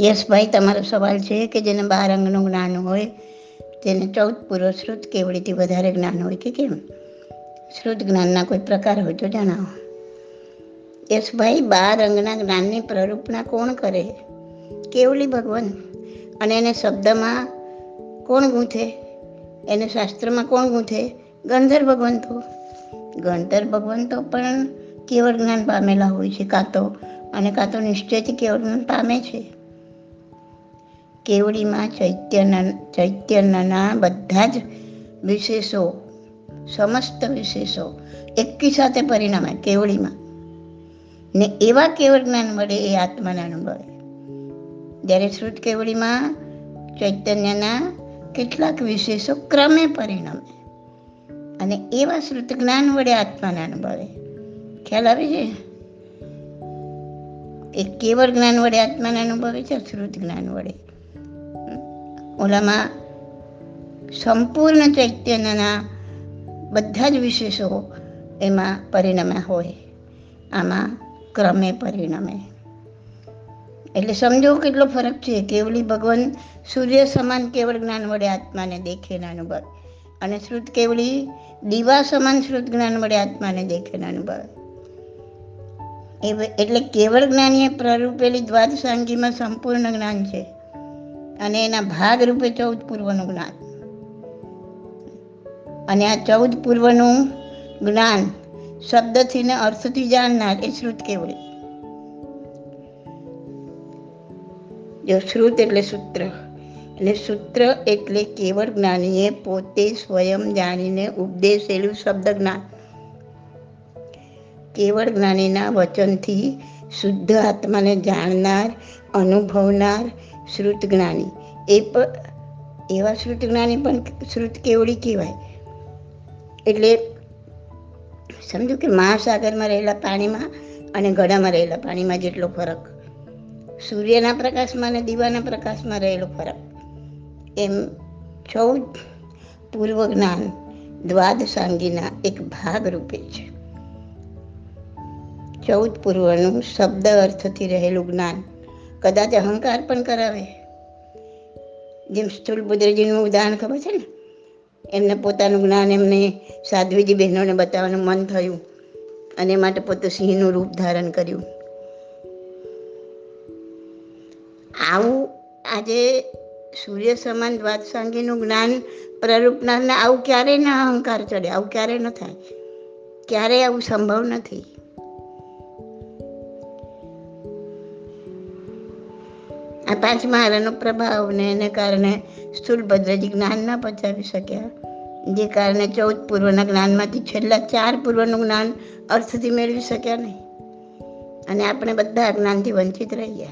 યશભાઈ તમારો સવાલ છે કે જેને બાર અંગનું જ્ઞાન હોય, તેને ચૌદ પૂર્વ શ્રુત કેવડીથી વધારે જ્ઞાન હોય કે કેમ? શ્રુત જ્ઞાનના કોઈ પ્રકાર હોય તો જણાવો. યશભાઈ બાર અંગના જ્ઞાનની પ્રરૂપના કોણ કરે? કેવલી ભગવાન. અને એને શબ્દમાં કોણ ગૂંથે? એને શાસ્ત્રમાં કોણ ગૂંથે? ગંધર ભગવંતો ગંધર ભગવંતો પણ કેવળ જ્ઞાન પામેલા હોય છે, કાં તો, અને કાં તો નિશ્ચયથી કેવળ જ્ઞાન પામે છે. કેવડીમાં ચૈત્યના ચૈત્યના બધા જ વિશેષો, સમસ્ત વિશેષો એકી સાથે પરિણામે કેવડીમાં. ને એવા કેવળ જ્ઞાન મળે એ આત્માને અનુભવે. જ્યારે શ્રુત કેવડીમાં ચૈતન્યના કેટલાક વિશેષો ક્રમે પરિણમે. અને એવા શ્રુત જ્ઞાન વડે આત્માને અનુભવે. ખ્યાલ આવે છે? એ કેવળ જ્ઞાન વડે આત્માને અનુભવે છે શ્રુત જ્ઞાન વડે? ઓલામાં સંપૂર્ણ ચૈતન્યના બધા જ વિશેષો એમાં પરિણમ્યા હોય આમાં ક્રમે પરિણમે એટલે સમજો કેટલો ફરક છે કેવલી ભગવાન સૂર્ય સમાન કેવળ જ્ઞાન વડે આત્માને દેખે અનુભવ અને શ્રુત કેવળી દીવા સમાન શ્રુત જ્ઞાન વડે આત્માને દેખે અનુભવ અનુભવે એટલે કેવળ જ્ઞાનીએ પ્રરૂપેલી દ્વાદશાંગીમાં સંપૂર્ણ જ્ઞાન છે અને એના ભાગ રૂપે ચૌદ પૂર્વનું જ્ઞાન. અને આ ચૌદ પૂર્વનું જ્ઞાન શબ્દથી ને અર્થથી જાણનાર એ શ્રુત કેવળી જો શ્રુત એટલે સૂત્ર. એટલે સૂત્ર એટલે કેવળ જ્ઞાનીએ પોતે સ્વયં જાણીને ઉપદેશેલું શબ્દ જ્ઞાન. કેવળ જ્ઞાનીના વચનથી શુદ્ધ આત્માને જાણનાર, અનુભવનાર શ્રુત જ્ઞાની એ પણ એવા શ્રુત જ્ઞાની પણ શ્રુત કેવડી કહેવાય. એટલે સમજો કે મહાસાગરમાં રહેલા પાણીમાં અને ગળામાં રહેલા પાણીમાં જેટલો ફરક. સૂર્યના પ્રકાશમાં અને દીવાના પ્રકાશમાં રહેલો ફરક. એમ ચૌદ પૂર્વ જ્ઞાન દ્વાદશાંગીના એક ભાગ રૂપે છે. ચૌદ પૂર્વનું શબ્દ અર્થથી રહેલું જ્ઞાન કદાચ અહંકાર પણ કરાવે. જેમ સ્થૂલ બુદ્રજીનું ઉદાહરણ ખબર છે ને? એમને પોતાનું જ્ઞાન એમને સાધ્વીજી બહેનોને બતાવવાનું મન થયું અને માટે પોતે સિંહનું રૂપ ધારણ કર્યું. આવું આજે સૂર્ય સમાન દ્વાદસાંગીનું જ્ઞાન પ્રરૂપનારને આવું ક્યારેય ના અહંકાર ચડે, આવું ક્યારેય ન થાય. ક્યારેય આવું સંભવ નથી. આ પાંચ મહારાનો પ્રભાવને એને કારણે સ્થૂલભદ્રજી જ્ઞાન ન પચાવી શક્યા. જે કારણે ચૌદ પૂર્વના જ્ઞાનમાંથી છેલ્લા ચાર પૂર્વનું જ્ઞાન અર્થથી મેળવી શક્યા નહીં. અને આપણે બધા જ્ઞાનથી વંચિત રહી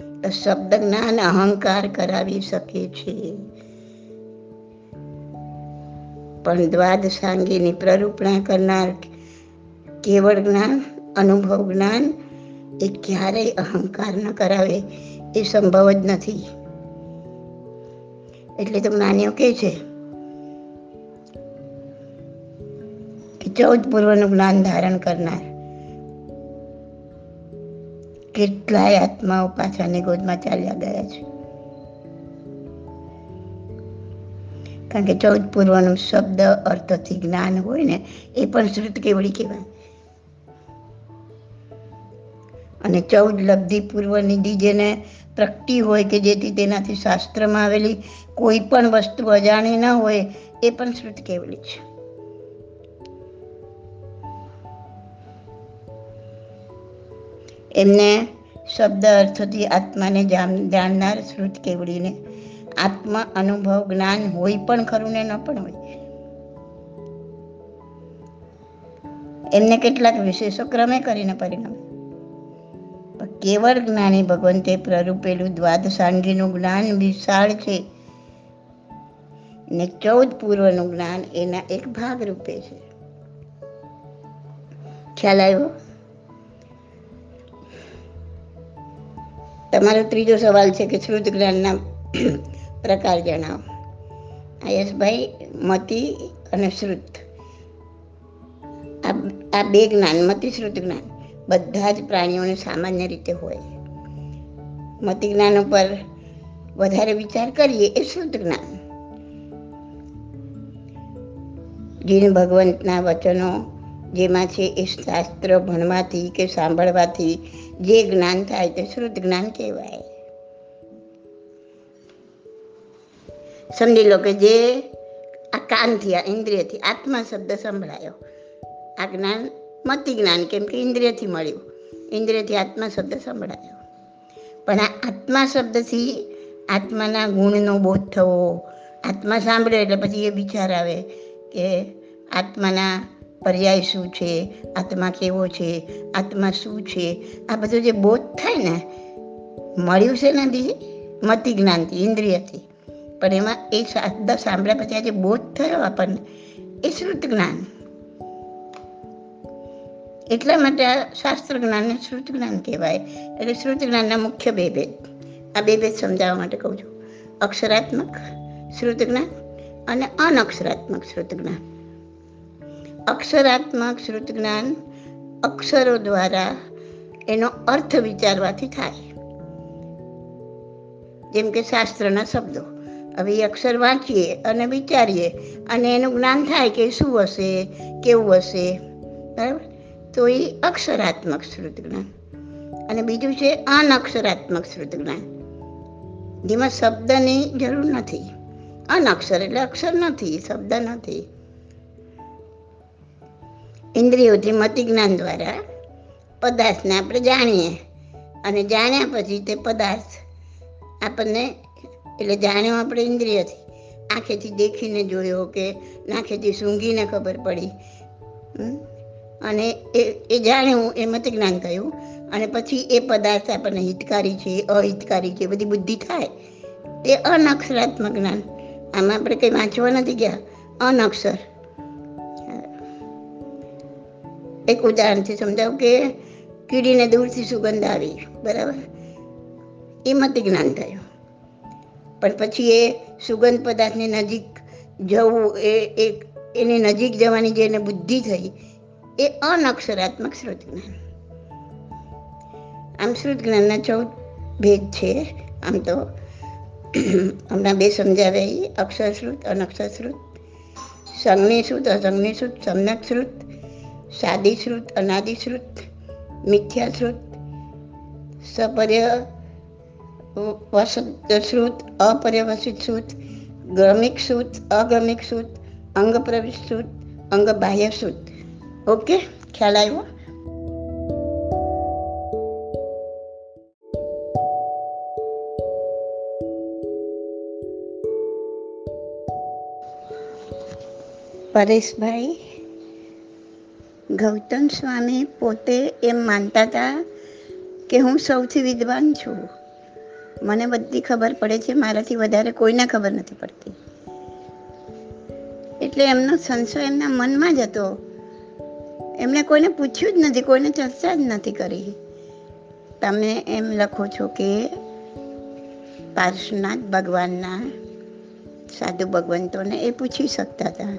તો શબ્દ જ્ઞાન અહંકાર કરાવી શકે છે. પણ દ્વાદ સાંગીની પ્રરૂપણા કરનાર કેવળ જ્ઞાન, અનુભવ જ્ઞાન એ ક્યારેય અહંકાર ન કરાવે. એ સંભવ જ નથી. એટલે તો જ્ઞાનીઓ કહે છે કે ચૌદ પૂર્વનું જ્ઞાન ધારણ કરનાર કેટલાય આત્માઓ પાછાની ગોદમાં ચાલ્યા ગયા છે. કારણ કે ચૌદ પૂર્વનું શબ્દ અર્થથી જ્ઞાન હોય ને, એ પણ શ્રુત કેવડી કહેવાય. અને ચૌદ લબ્ધિ પૂર્વ નિધિ જેને પ્રગટી હોય કે જેથી તેનાથી શાસ્ત્રમાં આવેલી કોઈ પણ વસ્તુ અજાણી ન હોય, એ પણ શ્રુત કેવલી છે. એમને શબ્દ અર્થથી આત્માને જાણનાર શ્રુત કેવડીને આત્મા અનુભવ જ્ઞાન હોય પણ ખરું ને ન પણ હોય. એમને કેટલાક વિશેષો ક્રમે કરીને પરિણામ. કેવળ જ્ઞાની ભગવંતે પ્રરૂપેલું દ્વાદશાંગીનું જ્ઞાન વિશાળ છે. ને ચૌદ પૂર્વનું જ્ઞાન એના એક ભાગ રૂપે છે. ખ્યાલ આવ્યો? તમારો ત્રીજો સવાલ છે કે શ્રુત જ્ઞાનના પ્રકાર જણાવો. આયસભાઈ, મતિ અને શ્રુત. આ બે જ્ઞાન, મતિ, શ્રુત જ્ઞાન. બધા જ પ્રાણીઓને સામાન્ય રીતે હોય મતિ જ્ઞાન ઉપર વધારે વિચાર કરીએ એ શુદ્ધ જ્ઞાન. જીન ભગવંતના વચનો જેમાં છે એ શાસ્ત્ર ભણવાથી કે સાંભળવાથી જે જ્ઞાન થાય તે શુદ્ધ જ્ઞાન કહેવાય. સમજી લો કે જે આ કાનથી, આ ઇન્દ્રિયથી આત્મા શબ્દ સંભળાયો. આ જ્ઞાન મતિ જ્ઞાન કેમ કે ઇન્દ્રિયથી મળ્યું. ઇન્દ્રિયથી આત્મા શબ્દ સંભળાયો. પણ આ આત્મા શબ્દથી આત્માના ગુણનો બોધ થવો, આત્મા સાંભળે એટલે પછી એ વિચાર આવે કે આત્માના પર્યાય શું છે, આત્મા કેવો છે, આત્મા શું છે? આ બધો જે બોધ થાય ને, મળ્યું છે નથી મતિ જ્ઞાનથી ઇન્દ્રિયથી. પણ એમાં એ શબ્દ સાંભળ્યા પછી આ જે બોધ થયો આપણને, એ શ્રુત જ્ઞાન એટલા માટે આ શાસ્ત્ર જ્ઞાનને શ્રુત જ્ઞાન કહેવાય. એટલે શ્રુત જ્ઞાનના મુખ્ય બે ભેદ. આ બે ભેદ સમજાવવા માટે કહું છું. અક્ષરાત્મક શ્રુત જ્ઞાન અને અનક્ષરાત્મક શ્રુત જ્ઞાન. અક્ષરાત્મક શ્રુત જ્ઞાન અક્ષરો દ્વારા એનો અર્થ વિચારવાથી થાય. જેમ કે શાસ્ત્રના શબ્દો. હવે એ અક્ષર વાંચીએ અને વિચારીએ અને એનું જ્ઞાન થાય કે શું હશે, કેવું હશે. બરાબર? તો એ અક્ષરાત્મક શ્રુત જ્ઞાન અને બીજું છે અનક્ષરાત્મક શ્રુત જ્ઞાન જેમાં શબ્દની જરૂર નથી. અનક્ષર એટલે અક્ષર નથી, શબ્દ નથી. ઇન્દ્રિયોથી મતિ જ્ઞાન દ્વારા પદાર્થને આપણે જાણીએ. અને જાણ્યા પછી તે પદાર્થ આપણને, એટલે જાણ્યો આપણે ઇન્દ્રિયથી, આંખેથી દેખીને જોયો કે, નાખેથી સૂંઘીને ખબર પડી. અને એ એ જાણ્યું એ મત જ્ઞાન થયું અને પછી એ પદાર્થ આપણને હિતકારી છે, અહિતકારી છે, બધી બુદ્ધિ થાય. તે અનક્ષરાત્મક જ્ઞાન. આમાં આપણે કંઈ વાંચવા નથી ગયા. અનક્ષર. એક ઉદાહરણથી સમજાવું કે કીડીને દૂરથી સુગંધ આવી, બરાબર? એ મત જ્ઞાન થયું. પણ પછી એ સુગંધ પદાર્થની નજીક જવું, એ એક એની નજીક જવાની જે એને બુદ્ધિ થઈ એ અનક્ષરાત્મક શ્રુત જ્ઞાન આમ શ્રુત જ્ઞાનના ચૌદ ભેદ છે. આમ તો હમણાં બે સમજાવ્યા એ અક્ષર શ્રુત અનક્ષર શ્રુત સંજ્ઞી શ્રુત અનાદિશ્રુત, મિથ્યાશ્રુત સપર્ય વસત શ્રુત અપર્યવસિત શ્રુત ગ્રમિક શ્રુત અગમિક શ્રુત અંગ પ્રવિષ્ટ અંગ બાહ્ય શ્રુત ઓકે, ખ્યાલ આવ્યો? પરેશભાઈ, ગૌતમ સ્વામી પોતે એમ માનતા હતા કે હું સૌથી વિદ્વાન છું. મને બધી ખબર પડે છે, મારાથી વધારે કોઈને ખબર નથી પડતી. એટલે એમનો સંશય એમના મનમાં જ હતો એમણે કોઈને પૂછ્યું જ નથી, કોઈને ચર્ચા જ નથી કરી. તમે એમ લખો છો કે પાર્શનાથ ભગવાનના સાધુ ભગવંતોને એ પૂછી શકતા હતા.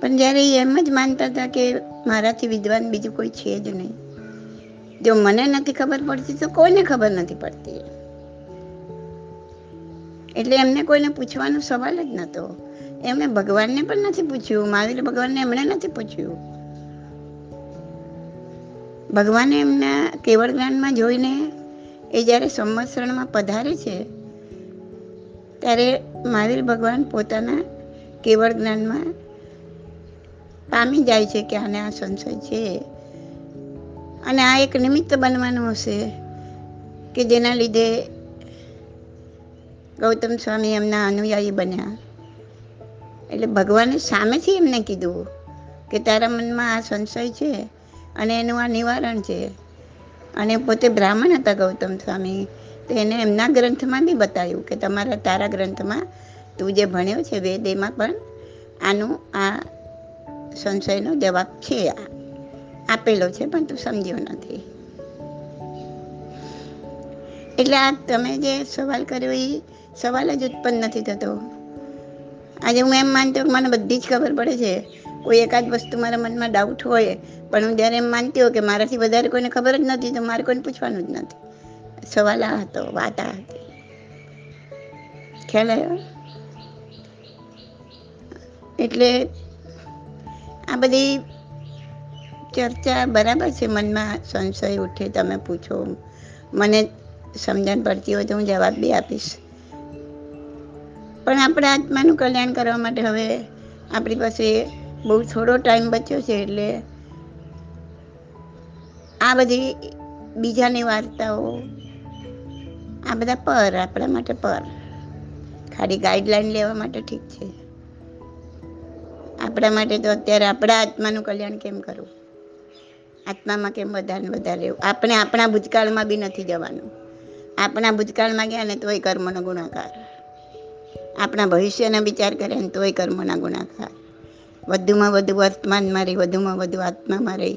પણ જ્યારે એ એમ જ માનતા હતા કે મારાથી વિદ્વાન બીજું કોઈ છે જ નહીં. જો મને નથી ખબર પડતી, તો કોઈને ખબર નથી પડતી. એટલે એમને કોઈને પૂછવાનો સવાલ જ નહોતો. એમણે ભગવાનને પણ નથી પૂછ્યું, મહાવીર ભગવાનને એમણે નથી પૂછ્યું. ભગવાને એમના કેવળ જ્ઞાનમાં જોઈને એ જ્યારે સંવત્સરણમાં પધારે છે, ત્યારે મહાવીર ભગવાન પોતાના કેવળ જ્ઞાનમાં પામી જાય છે કે આને આ સંશય છે. અને આ એક નિમિત્ત બનવાનું હશે કે જેના લીધે ગૌતમ સ્વામી એમના અનુયાયી બન્યા. એટલે ભગવાને સામેથી એમને કીધું કે તારા મનમાં આ સંશય છે અને એનું આ નિવારણ છે. અને પોતે બ્રાહ્મણ હતા ગૌતમ સ્વામી, તો એને એમના ગ્રંથમાં બી બતાવ્યું કે તમારા તારા ગ્રંથમાં તું જે ભણ્યો છે વેદ, એમાં પણ આનું આ સંશયનો જવાબ છે. આ આપેલો છે, પણ તું સમજ્યો નથી. એટલે આ તમે જે સવાલ કર્યો એ સવાલ જ ઉત્પન્ન નથી થતો. આજે હું એમ માનતો મને બધી જ ખબર પડે છે. કોઈ એકાદ વસ્તુ મારા મનમાં ડાઉટ હોય, પણ હું જ્યારે એમ માનતી હોય કે મારાથી વધારે કોઈને ખબર જ નથી, તો મારે કોઈને પૂછવાનું જ નથી. સવાલ આ હતો, વાત આ હતી. ખ્યાલ આવ્યો? એટલે આ બધી ચર્ચા બરાબર છે મનમાં? સંશય ઉઠે, તમે પૂછો. મને સમજણ પડતી હોય તો હું જવાબ બી આપીશ. પણ આપણા આત્માનું કલ્યાણ કરવા માટે હવે આપણી પાસે બહુ થોડો ટાઈમ બચ્યો છે એટલે આ બધી બીજાની વાર્તાઓ, આ બધા પર, આપણા માટે પર. ખાલી ગાઈડલાઈન લેવા માટે ઠીક છે. આપણા માટે તો અત્યારે આપણા આત્માનું કલ્યાણ કેમ કરવું? આત્મામાં કેમ વધારે વધારે રહેવું? આપણે આપણા ભૂતકાળમાં બી નથી જવાનું. આપણા ભૂતકાળમાં ગયા ને તોય કર્મનો ગુણાકાર. આપણા ભવિષ્યના વિચાર કરે ને તોય કર્મના ગુણાકાર. વધુમાં વધુ વર્તમાનમાં રહી વધુમાં વધુ આત્મામાં રહી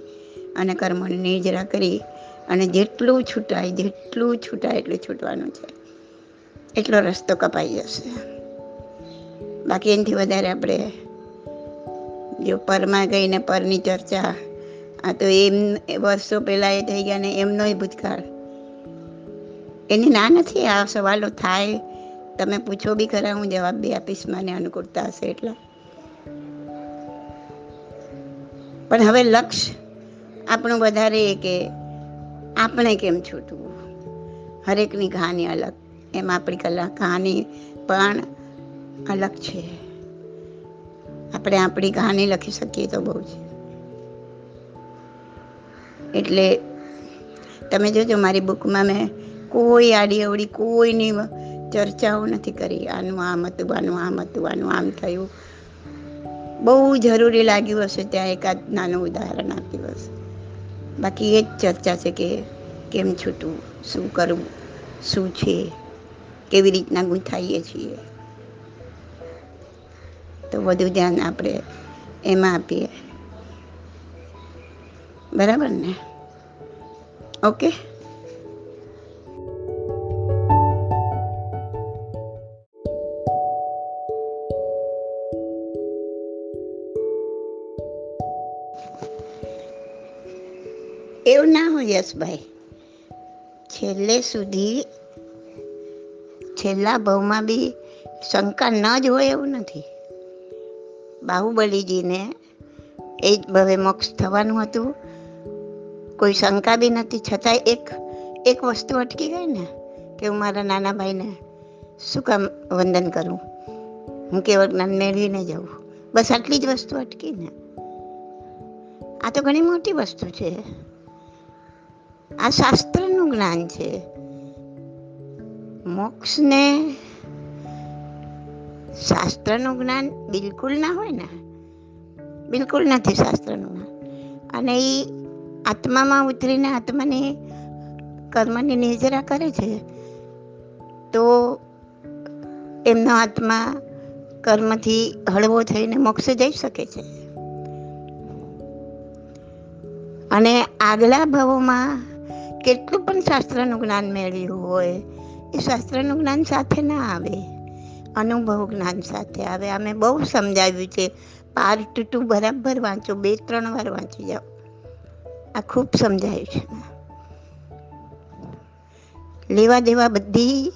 અને કર્મોની નિર્જરા કરી અને જેટલું છૂટાય જેટલું છૂટાય એટલું છૂટવાનું છે. એટલો રસ્તો કપાઈ જશે. બાકી એનાથી વધારે આપણે જો પરમાં ગઈને પરની ચર્ચા, આ તો એમ વર્ષો પહેલાં એ થઈ ગયા ને એમનોય ભૂતકાળ. એની ના નથી, આ સવાલો થાય. તમે પૂછો બી ખરા, હું જવાબ બી આપીશ, મને અનુકૂળતા હશે એટલે. પણ હવે લક્ષ્ય આપણું વધારે એ કે આપણે કેમ છૂટવું? હરેકની કહાની અલગ, એમ આપણી કલા કહાની પણ અલગ છે. આપણે આપણી કહાની લખી શકીએ તો બહુ છે એટલે તમે જોજો, મારી બુકમાં મેં કોઈ આડી અવડી કોઈની ચર્ચાઓ નથી કરી. આનું આમ હતું, આનું આમ હતું, આનું આમ થયું. બહુ જરૂરી લાગ્યું હશે ત્યાં એકાદ નાનું ઉદાહરણ આપ્યું હશે. બાકી એ જ ચર્ચા છે કે કેમ છૂટવું શું કરવું, શું છે, કેવી રીતના ગૂંથાઈએ છીએ. તો વધુ ધ્યાન આપણે એમાં આપીએ. બરાબર ને? ઓકે? એવું ના હોય યશભાઈ. છેલ્લે સુધી છેલ્લા ભાવમાં બી શંકા ન જ હોય એવું નથી. બાહુબલીજીને એ જ ભવે મોક્ષ થવાનું હતું. કોઈ શંકા બી નથી. છતાંય એક એક વસ્તુ અટકી ગઈ ને કે હું મારા નાના ભાઈને શું કામ વંદન કરું? હું કેવળ જ્ઞાન મેળવીને જાઉં બસ આટલી જ વસ્તુ અટકી ને. આ તો ઘણી મોટી વસ્તુ છે. આ શાસ્ત્રનું જ્ઞાન છે. મોક્ષને શાસ્ત્રનું જ્ઞાન બિલકુલ ના હોય ને. બિલકુલ નથી શાસ્ત્રનું જ્ઞાન. અને એ આત્મામાં ઉતરીને આત્માની કર્મની નિજરા કરે છે, તો એમનો આત્મા કર્મથી હળવો થઈને મોક્ષે જઈ શકે છે. અને આગલા ભાવોમાં કેટલું પણ શાસ્ત્રનું જ્ઞાન મેળવ્યું હોય, એ શાસ્ત્રનું જ્ઞાન સાથે ના આવે, અનુભવ જ્ઞાન સાથે આવે. અમે બહુ સમજાવ્યું છે. પાર્ટ ટુ બરાબર વાંચો, બે, ત્રણ વાર વાંચી જાઓ. આ ખૂબ સમજાયું છે. લેવા દેવા બધી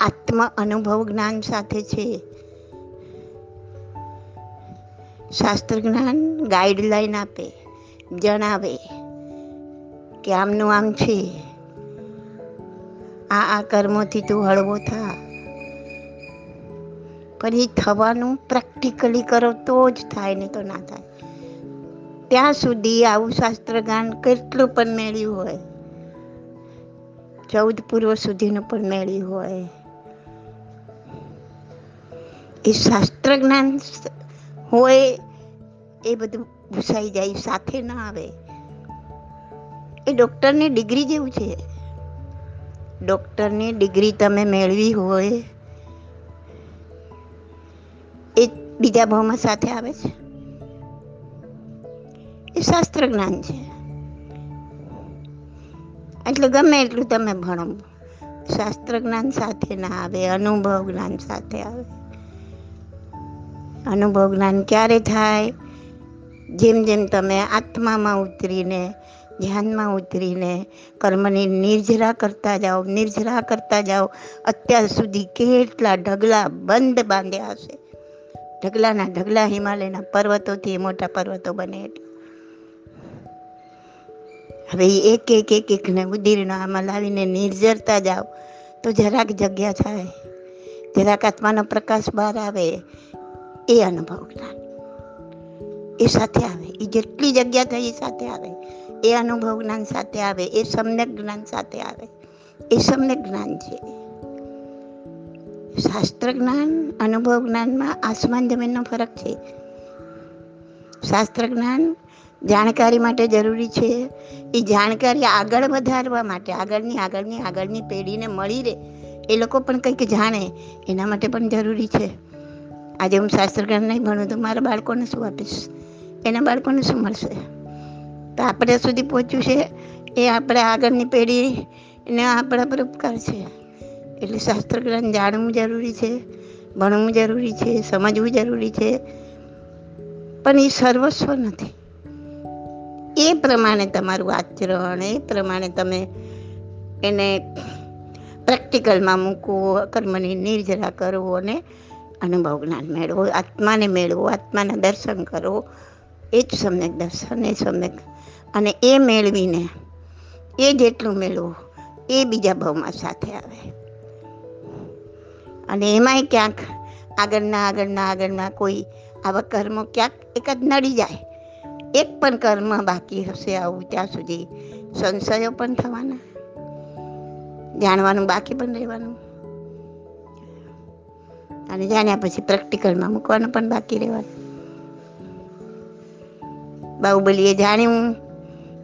આત્મ અનુભવ જ્ઞાન સાથે છે. શાસ્ત્ર જ્ઞાન ગાઈડલાઈન આપે, જણાવે. કે આમનું આમ છે. આ આ કર્મોથી તું હળવો થા. પણ એ થવાનું પ્રેક્ટિકલી કરો તો જ થાય ને તો ના થાય. ત્યાં સુધી આવું શાસ્ત્ર જ્ઞાન કેટલું પણ મેળ્યું હોય. ચૌદ પૂર્વ સુધીનું પણ મેળ્યું હોય. એ શાસ્ત્ર જ્ઞાન હોય એ બધું ભૂસાઈ જાય, સાથે ના આવે. એ ડૉક્ટરની ડિગ્રી જેવું છે. ડૉક્ટરની ડિગ્રી તમે મેળવી હોય, એ બીજા ભાવમાં સાથે આવે છે. એ શાસ્ત્ર જ્ઞાન છે. એટલે ગમે એટલું તમે ભણો. શાસ્ત્ર જ્ઞાન સાથે ના આવે, અનુભવ જ્ઞાન સાથે આવે. અનુભવ જ્ઞાન ક્યારે થાય? જેમ જેમ તમે આત્મામાં ઉતરીને ધ્યાનમાં ઉતરીને કર્મની નિર્જરા કરતા જાઓ, નિર્જરા કરતા જાઓ. અત્યાર સુધી કેટલા ઢગલા બંધ બાંધ્યા હશે. ઢગલાના ઢગલા હિમાલયના પર્વતોથી મોટા પર્વતો બને એટલે. હવે એક એક એક એકને ઉદીર્ણ આમાં લાવીને નિર્જરતા જાઓ. તો જરાક જગ્યા થાય. જરાક આત્માનો પ્રકાશ બહાર આવે. એ અનુભવ એ સાથે આવે. એ જેટલી જગ્યા થઈ એ સાથે આવે. એ અનુભવ જ્ઞાન સાથે આવે, એ સમ્યક જ્ઞાન સાથે આવે. એ સમ્યક જ્ઞાન છે. શાસ્ત્ર જ્ઞાન, અનુભવ જ્ઞાનમાં આસમાન જમીનનો ફરક છે. શાસ્ત્ર જ્ઞાન જાણકારી માટે જરૂરી છે. એ જાણકારી આગળ વધારવા માટે, આગળની આગળની આગળની પેઢીને મળી રહે. એ લોકો પણ કંઈક જાણે, એના માટે પણ જરૂરી છે. આજે હું શાસ્ત્ર જ્ઞાન નહીં ભણું તો મારા બાળકોને શું આપીશ? એના બાળકોને શું મળશે? તો આપણે સુધી પહોંચ્યું છે. એ આપણે આગળની પેઢીને આપણા પર ઉપકાર છે. એટલે શાસ્ત્ર જ્ઞાન જાણવું જરૂરી છે, ભણવું જરૂરી છે, સમજવું જરૂરી છે. પણ એ સર્વસ્વ નથી. એ પ્રમાણે તમારું આચરણ, એ પ્રમાણે તમે એને પ્રેક્ટિકલમાં મૂકવો, કર્મની નિર્જરા કરવો અને અનુભવ જ્ઞાન મેળવો, આત્માને મેળવો, આત્માના દર્શન કરો. એ જ સમ્યક દર્શન, એ સમ્યક. અને એ મેળવીને, એ જેટલું મેળવું, એ બીજા ભાવમાં સાથે આવે. અને એમાંય ક્યાંક આગળના આગળના આગળના કોઈ આવા કર્મો ક્યાંક એક જ નડી જાય. એક પણ કર્મ બાકી હશે આવું ત્યાં સુધી સંશયો પણ થવાના. જાણવાનું બાકી પણ રહેવાનું. અને જાણ્યા પછી પ્રેક્ટિકલમાં મૂકવાનું પણ બાકી રહેવાનું. બાહુબલીએ જાણ્યું.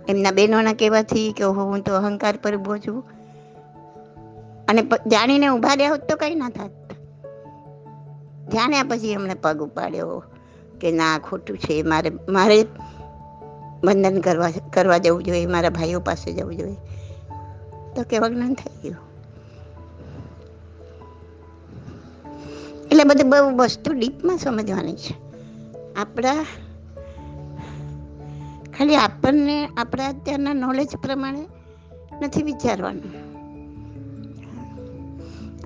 એમના બહેનોના કહેવાથી કે હું તો અહંકાર પર ઊભો છું. અને જાણીને ઊભા રહ્યા હોત તો કંઈ ના થાત. જાણ્યા પછી એમણે પગ ઉપાડ્યો કે ના, ખોટું છે, મારે મારે વંદન કરવા કરવા જવું જોઈએ, મારા ભાઈઓ પાસે જવું જોઈએ. તો કે વગ્ન થઈ ગયું. એટલે બધું બહુ વસ્તુ ડીપમાં સમજવાની છે. આપણા ખાલી આપણને, આપણા અત્યારના નોલેજ પ્રમાણે નથી વિચારવાનું.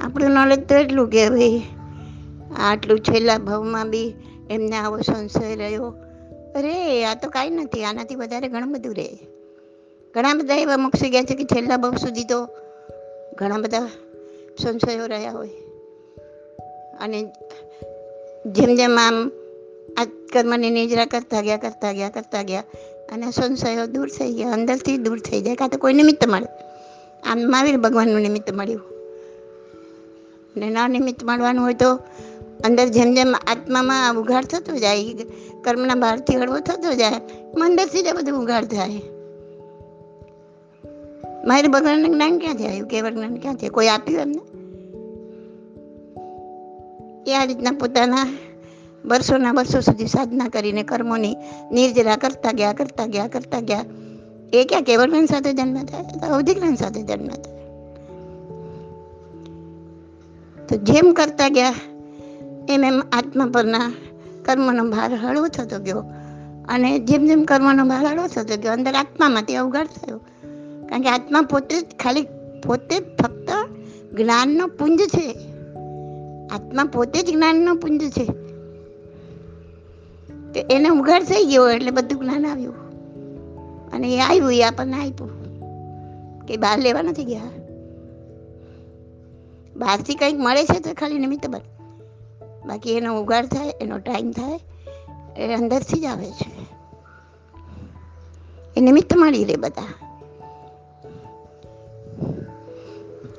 આપણું નોલેજ તો એટલું કે ભાઈ, આટલું છેલ્લા ભાવમાં બી એમને આવો સંશય રહ્યો. અરે, આ તો કાંઈ નથી, આનાથી વધારે ઘણું બધું રહે. ઘણા બધા એવા મોક્ષી ગયા છે કે છેલ્લા ભાવ સુધી તો ઘણા બધા સંશયો રહ્યા હોય. અને જેમ જેમ આમ આ કર્મની નિજરા કરતા ગયા કરતા ગયા કરતા ગયા અને સંશયો દૂર થઈ ગયા, અંદરથી દૂર થઈ જાય, કાં તો કોઈ નિમિત્ત મળે. આમ મહાવીર ભગવાનનું નિમિત્ત મળ્યું. ને ના નિમિત્ત મળવાનું હોય તો અંદર જેમ જેમ આત્મામાં ઉઘાડ થતો જાય, કર્મના બહારથી હળવો થતો જાય અંદરથી જ બધું ઉઘાડ થાય. મારી ભગવાનનું જ્ઞાન ક્યાંથી આવ્યું? કેવળ જ્ઞાન ક્યાંથી? કોઈ આપ્યું એમને? એ આ રીતના પોતાના વર્ષોના વર્ષો સુધી સાધના કરીને કર્મોની નિર્જરા કરતા ગયા કરતા ગયા કરતા ગયા. એ ક્યાં કેવળ જ્ઞાન સાથે જન્મ થાય? અવધિ જ્ઞાન સાથે જન્મ થાય. તો જેમ કરતા ગયા, એમ એમ આત્મા પરના કર્મનો ભાર હળવો થતો ગયો. અને જેમ જેમ કર્મનો ભાર હળવો થતો ગયો, અંદર આત્મામાંથી અવગાડ થયો. કારણ કે આત્મા પોતે જ ખાલી પોતે ફક્ત જ્ઞાનનો પુંજ છે. આત્મા પોતે જ જ્ઞાનનો પુંજ છે. કે એને ઉઘાડ થઈ ગયો એટલે બધું જ્ઞાન આવ્યું. અને એ આવ્યું, એ આપણને આપ્યું. કે બહાર લેવા નથી ગયા. બહારથી કંઈક મળે છે તો ખાલી નિમિત્ત બને. બાકી એનો ઉઘાડ થાય, એનો ટાઈમ થાય, એ અંદરથી જ આવે છે. એ નિમિત્ત મળી રહે બધા.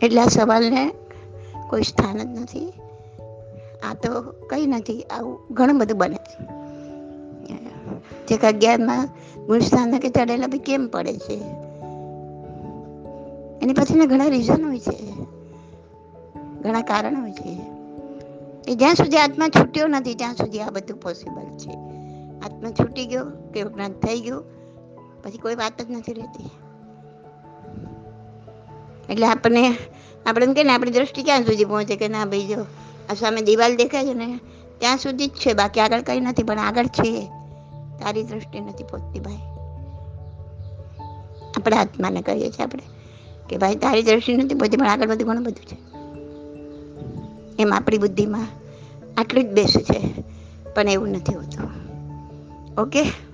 એટલે આ સવાલને કોઈ સ્થાન જ નથી. આ તો કંઈ નથી, આવું ઘણું બધું બને છે. જે અગિયારમાં કે ચડેલા બી કેમ પડે છે? એની પાછળના ઘણા રીઝન હોય છે. ઘણા કારણ હોય છે. એ જ્યાં સુધી આત્મા છૂટ્યો નથી, ત્યાં સુધી આ બધું પોસિબલ છે. આત્મા છૂટી ગયો કે જ્ઞાન થઈ ગયું, પછી કોઈ વાત જ નથી રહેતી. એટલે આપણને, આપણે કે ને, આપણી દ્રષ્ટિ ક્યાં સુધી પહોંચે કે ના ભાઈ, જો આ સામે દિવાલ દેખાય છે ને, ત્યાં સુધી જ છે, બાકી આગળ કંઈ નથી, પણ આગળ છે. તારી દ્રષ્ટિ નથી પહોંચતી ભાઈ. આપણા આત્માને કહીએ છીએ આપણે. કે ભાઈ, તારી દ્રષ્ટિ નથી બધી પણ આગળ બધું ઘણું બધું છે. એમ આપણી બુદ્ધિમાં આટલું જ બેસે છે, પણ એવું નથી હોતું. ઓકે?